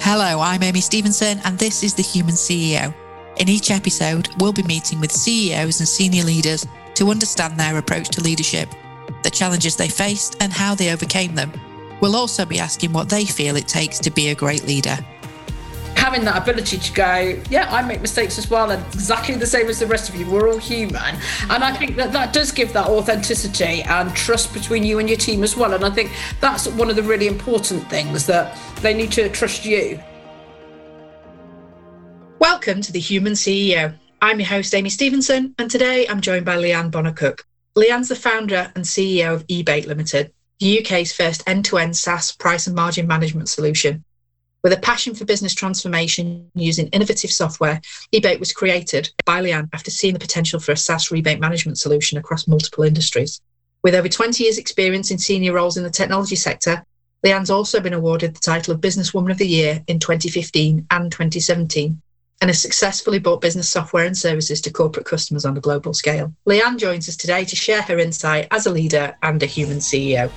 Hello, I'm Amy Stevenson, and this is The Human CEO. In each episode, we'll be meeting with CEOs and senior leaders to understand their approach to leadership, the challenges they faced, and how they overcame them. We'll also be asking what they feel it takes to be a great leader having that ability to go, yeah, I make mistakes as well, and exactly the same as the rest of you. We're all human, and I think that that does give that authenticity and trust between you and your team as well. And I think that's one of the really important things that they need to trust you. Welcome to the Human CEO. I'm your host, Amy Stevenson, and today I'm joined by Leanne Bonner-Cooke. Leanne's the founder and CEO of e-Bate Limited, the UK's first end to end SaaS price and margin management solution. With a passion for business transformation using innovative software, e-Bate was created by Leanne after seeing the potential for a SaaS rebate management solution across multiple industries. With over 20 years' experience in senior roles in the technology sector, Leanne's also been awarded the title of Businesswoman of the Year in 2015 and 2017 and has successfully brought business software and services to corporate customers on a global scale. Leanne joins us today to share her insight as a leader and a human CEO.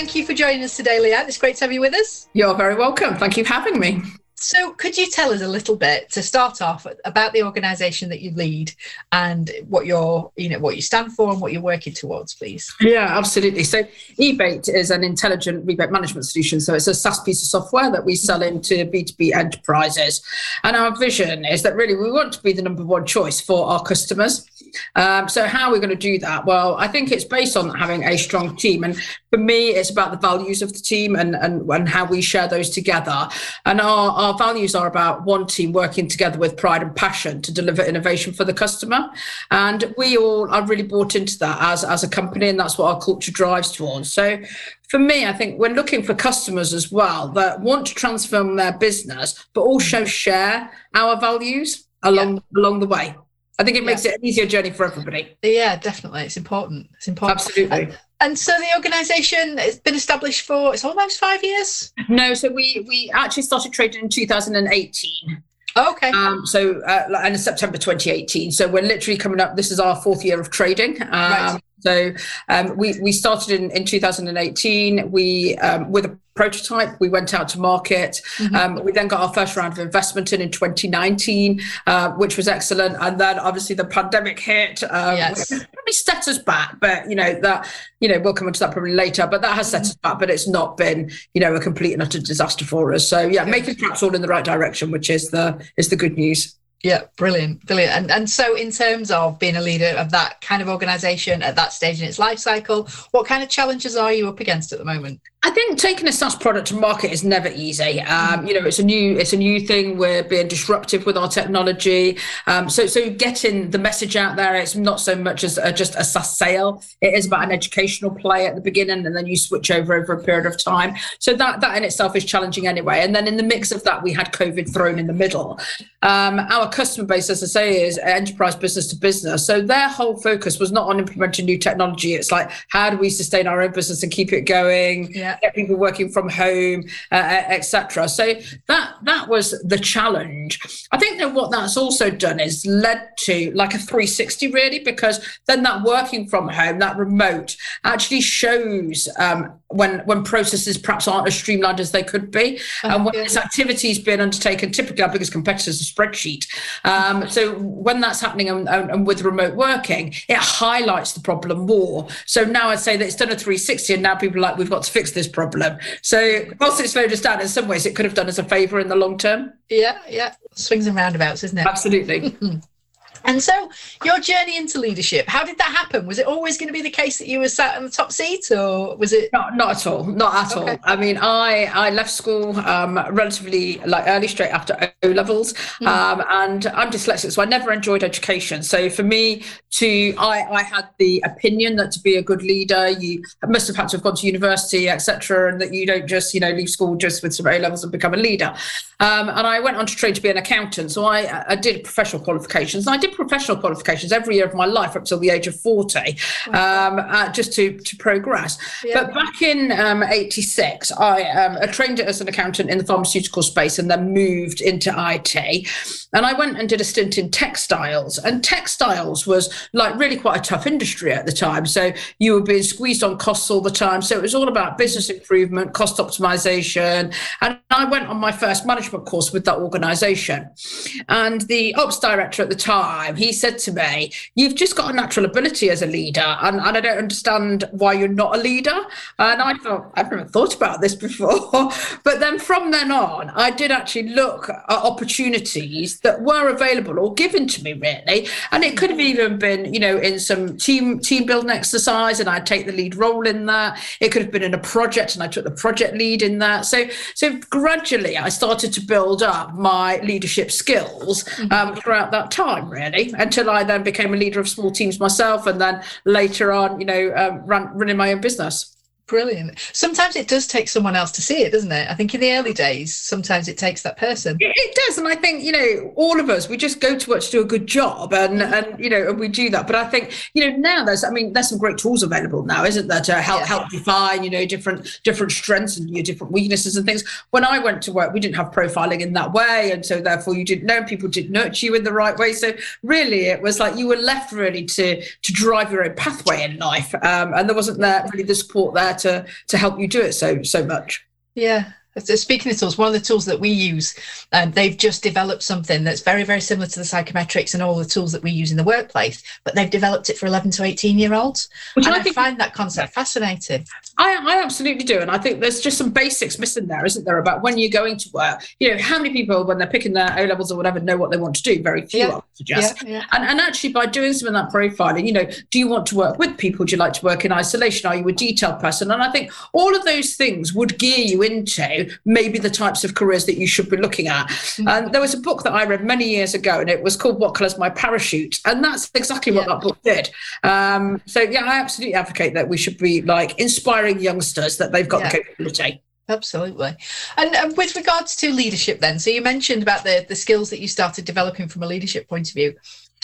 Thank you for joining us today, Leanne. It's great to have you with us. You're very welcome. Thank you for having me. So, could you tell us a little bit to start off about the organisation that you lead and what you're, you know, what you stand for and what you're working towards, please? Yeah, absolutely. So, e-Bate is an intelligent rebate management solution. So, it's a SaaS piece of software that we sell into B2B enterprises. And our vision is that really we want to be the number one choice for our customers. Um, so, how are we going to do that? Well, I think it's based on having a strong team. And for me, it's about the values of the team and, and, and how we share those together. And our, our values are about one team working together with pride and passion to deliver innovation for the customer. And we all are really bought into that as, as a company, and that's what our culture drives towards. So, for me, I think we're looking for customers as well that want to transform their business, but also share our values along yeah. along the way. I think it makes yeah. it an easier journey for everybody. Yeah, definitely. It's important. It's important. Absolutely. And, and so the organisation has been established for it's almost five years. No, so we we actually started trading in 2018. Oh, okay. Um, so, uh, and September 2018. So we're literally coming up. This is our fourth year of trading. Um, right. So um, we we started in, in 2018. We um, with a prototype. We went out to market. Mm-hmm. Um, we then got our first round of investment in in 2019, uh, which was excellent. And then obviously the pandemic hit. Um, yes. Probably set us back, but you know that you know we'll come into that probably later. But that has set mm-hmm. us back. But it's not been you know a complete and utter disaster for us. So yeah, making traps all in the right direction, which is the is the good news. Yeah, brilliant, brilliant. And and so in terms of being a leader of that kind of organization at that stage in its life cycle, what kind of challenges are you up against at the moment? I think taking a SaaS product to market is never easy. Um, you know, it's a new it's a new thing. We're being disruptive with our technology. Um, so so getting the message out there, it's not so much as a, just a SaaS sale. It is about an educational play at the beginning, and then you switch over over a period of time. So that that in itself is challenging anyway. And then in the mix of that, we had COVID thrown in the middle. Um, our customer base, as I say, is enterprise business to business. So their whole focus was not on implementing new technology. It's like how do we sustain our own business and keep it going. Yeah get people working from home, uh, uh etc. So that that was the challenge. I think that what that's also done is led to like a 360 really, because then that working from home, that remote, actually shows um, when when processes perhaps aren't as streamlined as they could be, uh-huh. and when this activity is being undertaken. Typically, our biggest competitor is a spreadsheet. Um, so when that's happening and, and, with remote working, it highlights the problem more. So now I'd say that it's done a 360, and now people are like, we've got to fix this problem. So whilst it's slowed us down in some ways, it could have done us a favour in the long term. Yeah, yeah, swings and roundabouts, isn't it? Absolutely. And so, your journey into leadership, how did that happen? Was it always going to be the case that you were sat in the top seat, or was it? Not, not at all. Not at okay. all. I mean, I I left school um, relatively like early, straight after O levels, mm. um, and I'm dyslexic, so I never enjoyed education. So for me to, I I had the opinion that to be a good leader, you must have had to have gone to university, etc., and that you don't just you know leave school just with some O levels and become a leader. Um, and I went on to train to be an accountant, so I I did professional qualifications. I did did professional qualifications every year of my life up till the age of 40, um, uh, just to, to progress. Yeah. But back in um, 86, I um, trained as an accountant in the pharmaceutical space and then moved into IT. And I went and did a stint in textiles. And textiles was like really quite a tough industry at the time. So you were being squeezed on costs all the time. So it was all about business improvement, cost optimization. And I went on my first management course with that organization. And the ops director at the time, he said to me, You've just got a natural ability as a leader. And, and I don't understand why you're not a leader. And I thought, I've never thought about this before. but then from then on, I did actually look at opportunities that were available or given to me, really. And it could have even been, you know, in some team team building exercise, and I'd take the lead role in that. It could have been in a project, and I took the project lead in that. So, so gradually, I started to build up my leadership skills mm-hmm. um, throughout that time, really, until I then became a leader of small teams myself, and then later on, you know, um, run, running my own business. Brilliant. Sometimes it does take someone else to see it, doesn't it? I think in the early days, sometimes it takes that person. It, it does, and I think you know, all of us, we just go to work to do a good job, and and you know, and we do that. But I think you know, now there's, I mean, there's some great tools available now, isn't there, to help yeah. help define, you know, different different strengths and your different weaknesses and things. When I went to work, we didn't have profiling in that way, and so therefore you didn't know people didn't nurture you in the right way. So really, it was like you were left really to to drive your own pathway in life, um, and there wasn't there really the support there to to help you do it so so much. Yeah, so speaking of tools, one of the tools that we use, um, they've just developed something that's very, very similar to the psychometrics and all the tools that we use in the workplace, but they've developed it for 11 to 18 year olds. Which and I, think, find that concept fascinating. I, I absolutely do. And I think there's just some basics missing there, isn't there, about when you're going to work? You know, how many people, when they're picking their O levels or whatever, know what they want to do? Very few, yeah. I would suggest. Yeah, yeah. And, and actually, by doing some of that profiling, you know, do you want to work with people? Do you like to work in isolation? Are you a detailed person? And I think all of those things would gear you into maybe the types of careers that you should be looking at. Mm-hmm. And there was a book that I read many years ago, and it was called What Colours My Parachute? And that's exactly what yeah. that book did. Um, so, yeah, I absolutely advocate that we should be like inspiring youngsters that they've got yeah. the capability. Absolutely. And, and with regards to leadership, then, so you mentioned about the, the skills that you started developing from a leadership point of view.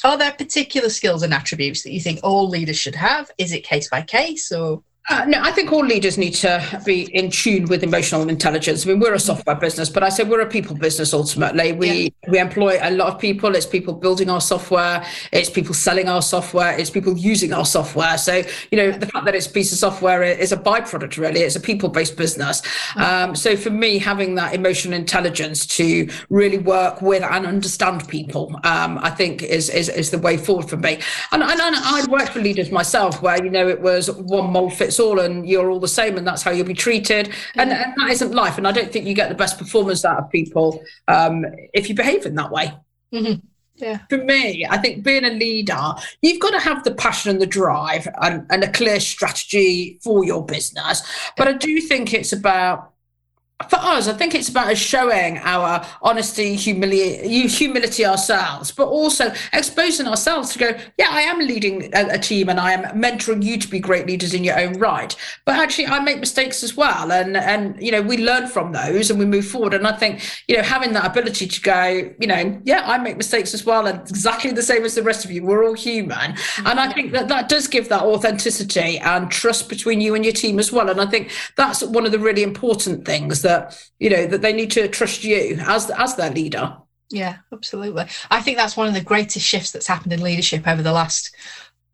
Are there particular skills and attributes that you think all leaders should have? Is it case by case or? Uh, no, I think all leaders need to be in tune with emotional intelligence. I mean, we're a software business, but I say we're a people business ultimately. We yeah. we employ a lot of people. It's people building our software. It's people selling our software. It's people using our software. So you know, the fact that it's a piece of software is a byproduct. Really, it's a people-based business. Um, so for me, having that emotional intelligence to really work with and understand people, um, I think is, is is the way forward for me. And, and, and I worked for leaders myself, where you know it was one mold fits all and you're all the same and that's how you'll be treated and, and that isn't life and i don't think you get the best performance out of people um, if you behave in that way mm-hmm. Yeah. For me, I think being a leader, you've got to have the passion and the drive and, and a clear strategy for your business. But I do think it's about for us, I think it's about us showing our honesty, humility, humility ourselves, but also exposing ourselves to go, yeah, I am leading a, a, team and I am mentoring you to be great leaders in your own right. But actually, I make mistakes as well, and and you know we learn from those and we move forward. And I think you know having that ability to go, you know, yeah, I make mistakes as well, and exactly the same as the rest of you. We're all human, and I think that that does give that authenticity and trust between you and your team as well. And I think that's one of the really important things that you know that they need to trust you as as their leader. Yeah absolutely. I think that's one of the greatest shifts that's happened in leadership over the last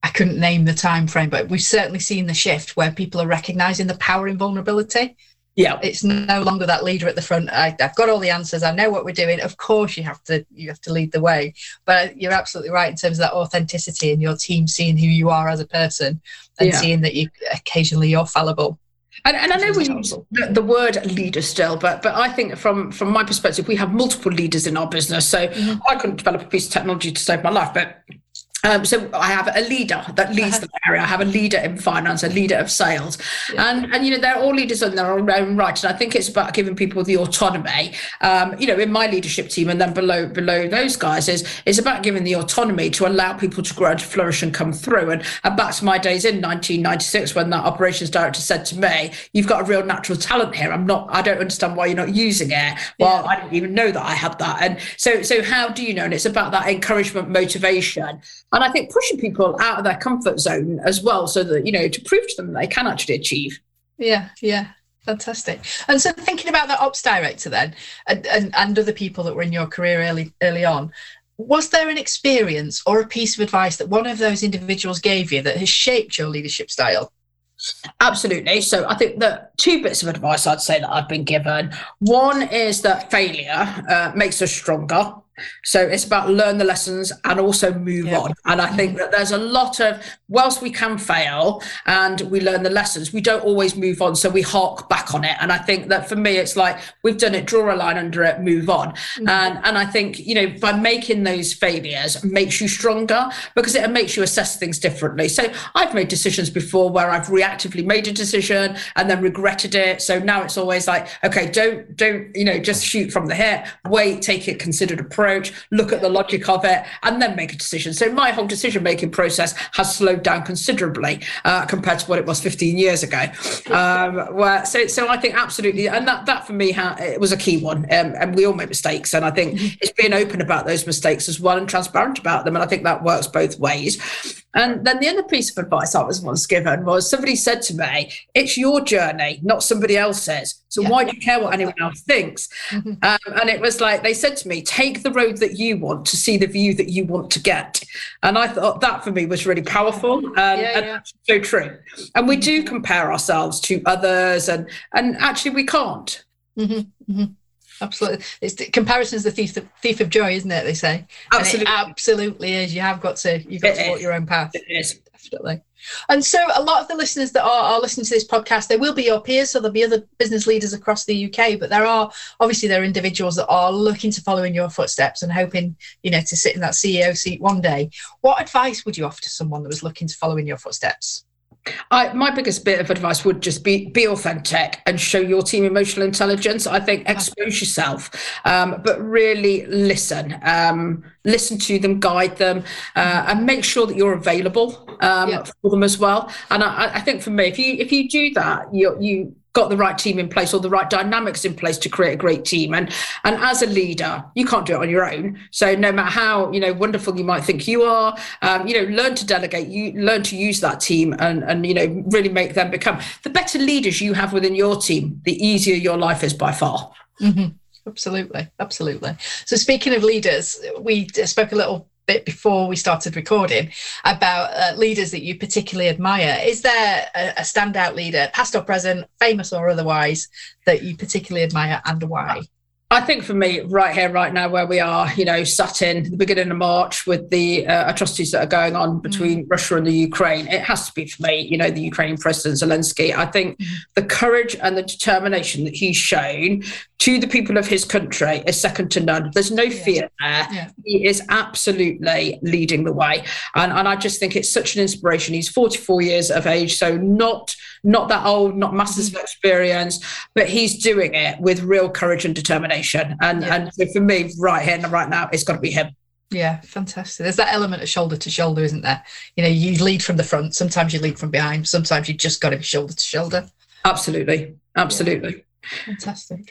i couldn't name the time frame but we've certainly seen the shift where people are recognizing the power in vulnerability. Yeah. It's no longer that leader at the front. I, have got all the answers. I know what we're doing. Of course you have to you have to lead the way. But you're absolutely right in terms of that authenticity and your team seeing who you are as a person and yeah. seeing that you occasionally you're fallible and, and I know we use the, the, word leader still, but but I think from from my perspective, we have multiple leaders in our business. So mm-hmm. I couldn't develop a piece of technology to save my life, but Um, so I have a leader that leads the area. I have a leader in finance, a leader of sales, yeah. and and you know they're all leaders in their own right. And I think it's about giving people the autonomy. Um, you know, in my leadership team, and then below below those guys is is about giving the autonomy to allow people to grow and to flourish and come through. And and back to my days in 1996 when that operations director said to me, "You've got a real natural talent here. I'm not. I don't understand why you're not using it." Well, yeah. I didn't even know that I had that. And so so how do you know? And it's about that encouragement, motivation and I think pushing people out of their comfort zone as well, so that you know to prove to them they can actually achieve. Yeah, yeah, fantastic. And so thinking about that ops director then, and, and, and other people that were in your career early early on, was there an experience or a piece of advice that one of those individuals gave you that has shaped your leadership style? Absolutely. So I think that two bits of advice I'd say that I've been given. One is that failure uh, makes us stronger. So it's about learn the lessons and also move yeah. on. And I think that there's a lot of, whilst we can fail and we learn the lessons, we don't always move on. So we hark back on it. And I think that for me, it's like we've done it, draw a line under it, move on. Mm-hmm. And and I think, you know, by making those failures makes you stronger because it makes you assess things differently. So I've made decisions before where I've reactively made a decision and then regretted it. So now it's always like, okay, don't, don't, you know, just shoot from the hip, wait, take it considered approach approach, look at the logic of it, and then make a decision. So my whole decision making process has slowed down considerably uh, compared to what it was 15 years ago. Um, where so so I think absolutely, and that that for me ha- it was a key one. Um, and we all make mistakes, and I think mm-hmm. it's being open about those mistakes as well and transparent about them. And I think that works both ways. And then the other piece of advice I was once given was somebody said to me, It's your journey, not somebody else's. So yeah. why do you care what anyone else thinks? Mm-hmm. Um, and it was like they said to me, Take the road that you want to see the view that you want to get. And I thought that for me was really powerful um, yeah, and yeah. so true. And we do compare ourselves to others, and, and actually we can't. Mm-hmm. Mm-hmm absolutely. It's comparison is the thief, the thief of joy, isn't it? They say. Absolutely, absolutely is. You have got to, you've got it to walk your own path. It is definitely. And so, a lot of the listeners that are, are listening to this podcast, they will be your peers, so there'll be other business leaders across the UK. But there are obviously there are individuals that are looking to follow in your footsteps and hoping, you know, to sit in that CEO seat one day. What advice would you offer to someone that was looking to follow in your footsteps? I, my biggest bit of advice would just be be authentic and show your team emotional intelligence. I think expose yourself, um, but really listen, um, listen to them, guide them, uh, and make sure that you're available um, yeah. for them as well. And I, I, think for me, if you if you do that, you you got the right team in place or the right dynamics in place to create a great team and and as a leader you can't do it on your own so no matter how you know wonderful you might think you are um, you know learn to delegate you learn to use that team and and you know really make them become the better leaders you have within your team the easier your life is by far mm-hmm. Absolutely, absolutely. So, speaking of leaders, we spoke a little bit before we started recording about uh, leaders that you particularly admire. Is there a, a, standout leader, past or present, famous or otherwise, that you particularly admire and why? I think for me, right here, right now, where we are, you know, sat in the beginning of March with the uh, atrocities that are going on between mm. Russia and the Ukraine, it has to be for me, you know, the Ukrainian President Zelensky. I think mm. the courage and the determination that he's shown to the people of his country is second to none. There's no fear there. Yeah. He is absolutely leading the way, and and I just think it's such an inspiration. He's 44 years of age, so not not that old, not masses mm-hmm. of experience, but he's doing it with real courage and determination. And yeah. and so for me, right here and right now, it's got to be him. Yeah, fantastic. There's that element of shoulder to shoulder, isn't there? You know, you lead from the front. Sometimes you lead from behind. Sometimes you just got to be shoulder to shoulder. Absolutely, absolutely. Yeah. Fantastic.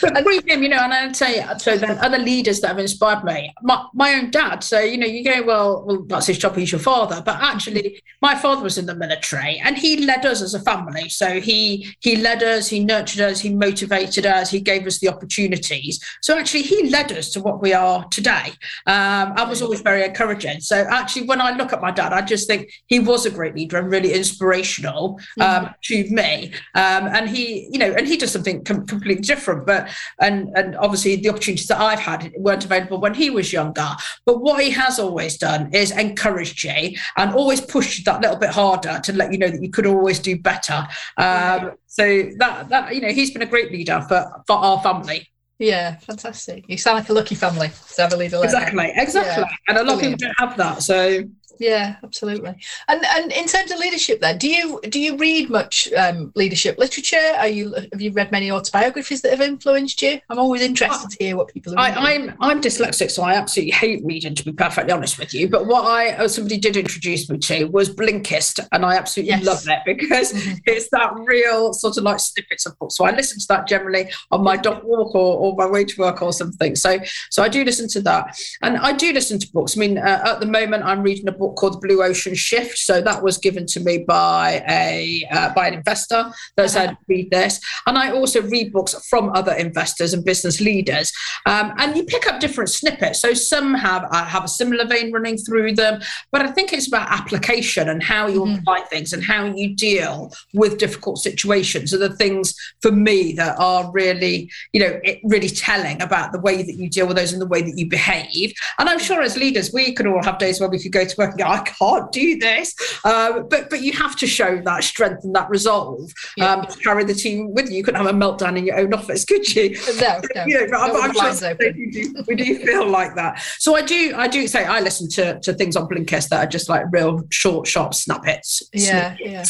But with him, you know, and I'd say so then other leaders that have inspired me, my, my own dad. So, you know, you go, well, well, that's his job, he's your father. But actually, my father was in the military and he led us as a family. So he he led us, he nurtured us, he motivated us, he gave us the opportunities. So actually he led us to what we are today. Um, I was always very encouraging. So actually when I look at my dad, I just think he was a great leader and really inspirational um, mm-hmm. to me. Um, and he, you know, and he does something something com- completely different. But and and obviously the opportunities that I've had weren't available when he was younger. But what he has always done is encouraged you and always pushed that little bit harder to let you know that you could always do better. Um, so that that you know he's been a great leader for for our family. Yeah, fantastic. You sound like a lucky family to have a leader like exactly, that. Exactly, And a lot of people don't have that. So Yeah, absolutely. And and in terms of leadership, then, do you do you read much um, leadership literature? Are you have you read many autobiographies that have influenced you? I'm always interested to hear what people. Are I, I'm I'm dyslexic, so I absolutely hate reading. To be perfectly honest with you, but what I uh, somebody did introduce me to was Blinkist, and I absolutely yes. love that because mm-hmm. it's that real sort of like snippets of books. So I listen to that generally on my dog walk or, or my way to work or something. So so I do listen to that, and I do listen to books. I mean, uh, at the moment, I'm reading a book book called Blue Ocean Shift. So that was given to me by a uh, by an investor that said uh-huh. read this, and I also read books from other investors and business leaders. Um, and you pick up different snippets. So some have uh, have a similar vein running through them, but I think it's about application and how you mm-hmm. apply things and how you deal with difficult situations. Are the things for me that are really you know really telling about the way that you deal with those and the way that you behave. And I'm sure as leaders we can all have days where we could go to work I can't do this. Um, but but you have to show that strength and that resolve yeah. um, to carry the team with you. You couldn't have a meltdown in your own office, could you? No, no. you know, I'm, I'm we do, we do feel like that. So I do I do say I listen to to things on Blinkist that are just like real short, sharp snippets. Yeah, snippets. yeah.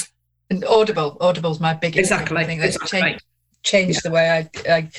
And Audible, Audible's my biggest exactly. thing that's exactly. changed, changed yeah. the way I, I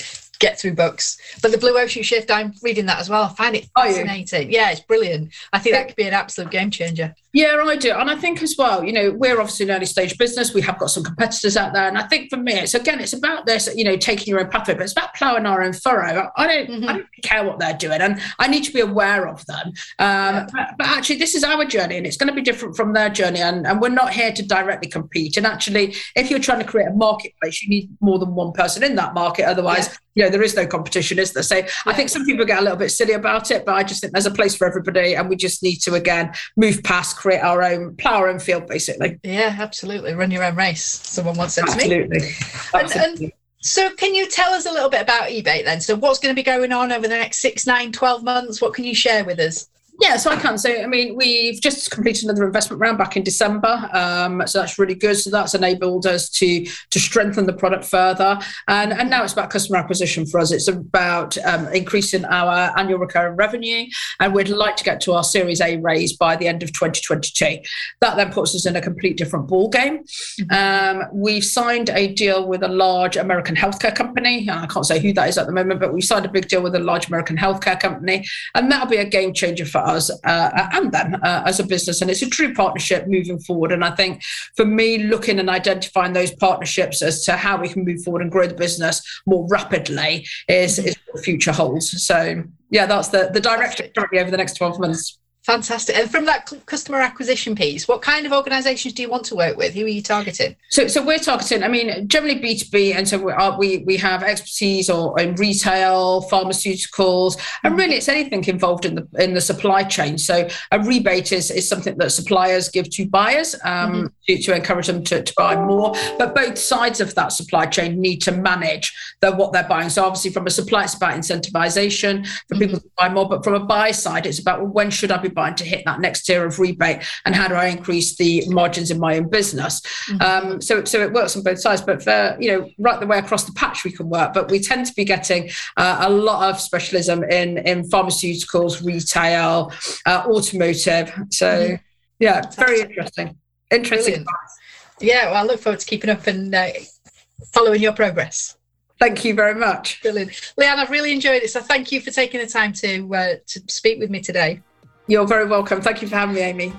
get through books. But the Blue Ocean Shift, I'm reading that as well. I find it fascinating. Yeah, it's brilliant. I think that could be an absolute game changer. Yeah, I do. And I think as well, you know, we're obviously an early stage business. We have got some competitors out there. And I think for me, it's again, it's about this, you know, taking your own pathway, but it's about ploughing our own furrow. I don't, mm-hmm. I don't care what they're doing. And I need to be aware of them. Um, yeah. but, but, actually, this is our journey and it's going to be different from their journey. And, and we're not here to directly compete. And actually, if you're trying to create a marketplace, you need more than one person in that market. Otherwise, yeah you know, there is no competition, is there? So yeah. I think some people get a little bit silly about it, but I just think there's a place for everybody, and we just need to again move past, create our own, plow our own field, basically. Yeah, absolutely. Run your own race. Someone once said absolutely. to me. Absolutely. And, and so can you tell us a little bit about e-Bate then? So what's going to be going on over the next six, nine, 12 months? What can you share with us? Yeah, so I can. So, I mean, we've just completed another investment round back in December. Um, so that's really good. So that's enabled us to to strengthen the product further. And, and now it's about customer acquisition for us. It's about um, increasing our annual recurring revenue. And we'd like to get to our Series A raise by the end of 2022. That then puts us in a complete different ball game. Mm-hmm. Um, we've signed a deal with a large American healthcare company. I can't say who that is at the moment, but we signed a big deal with a large American healthcare company. And that'll be a game changer for us uh, and them uh, as a business. And it's a true partnership moving forward. And I think for me, looking and identifying those partnerships as to how we can move forward and grow the business more rapidly is, mm-hmm. is what the future holds. So yeah, that's the, the direction currently over the next 12 months. Fantastic. And from that customer acquisition piece, what kind of organisations do you want to work with? Who are you targeting? So, so we're targeting. I mean, generally B two B, and so we are, we we have expertise or in retail, pharmaceuticals, and mm-hmm. really it's anything involved in the in the supply chain. So a rebate is is something that suppliers give to buyers um, mm-hmm. To, to encourage them to, to buy more. But both sides of that supply chain need to manage the, what they're buying. So obviously, from a supply, it's about incentivization for mm-hmm. people to buy more. But from a buy side, it's about well, when should I be buying to hit that next tier of rebate and how do I increase the margins in my own business. Mm-hmm. Um, so, so it works on both sides, but for, you know, right the way across the patch we can work, but we tend to be getting uh, a lot of specialism in, in pharmaceuticals, retail, uh, automotive. So mm-hmm. yeah, very interesting. Interesting. Yeah, well, I look forward to keeping up and uh, following your progress. Thank you very much. Brilliant. Leanne, I've really enjoyed it. So thank you for taking the time to uh, to speak with me today. You're very welcome. Thank you for having me, Amy.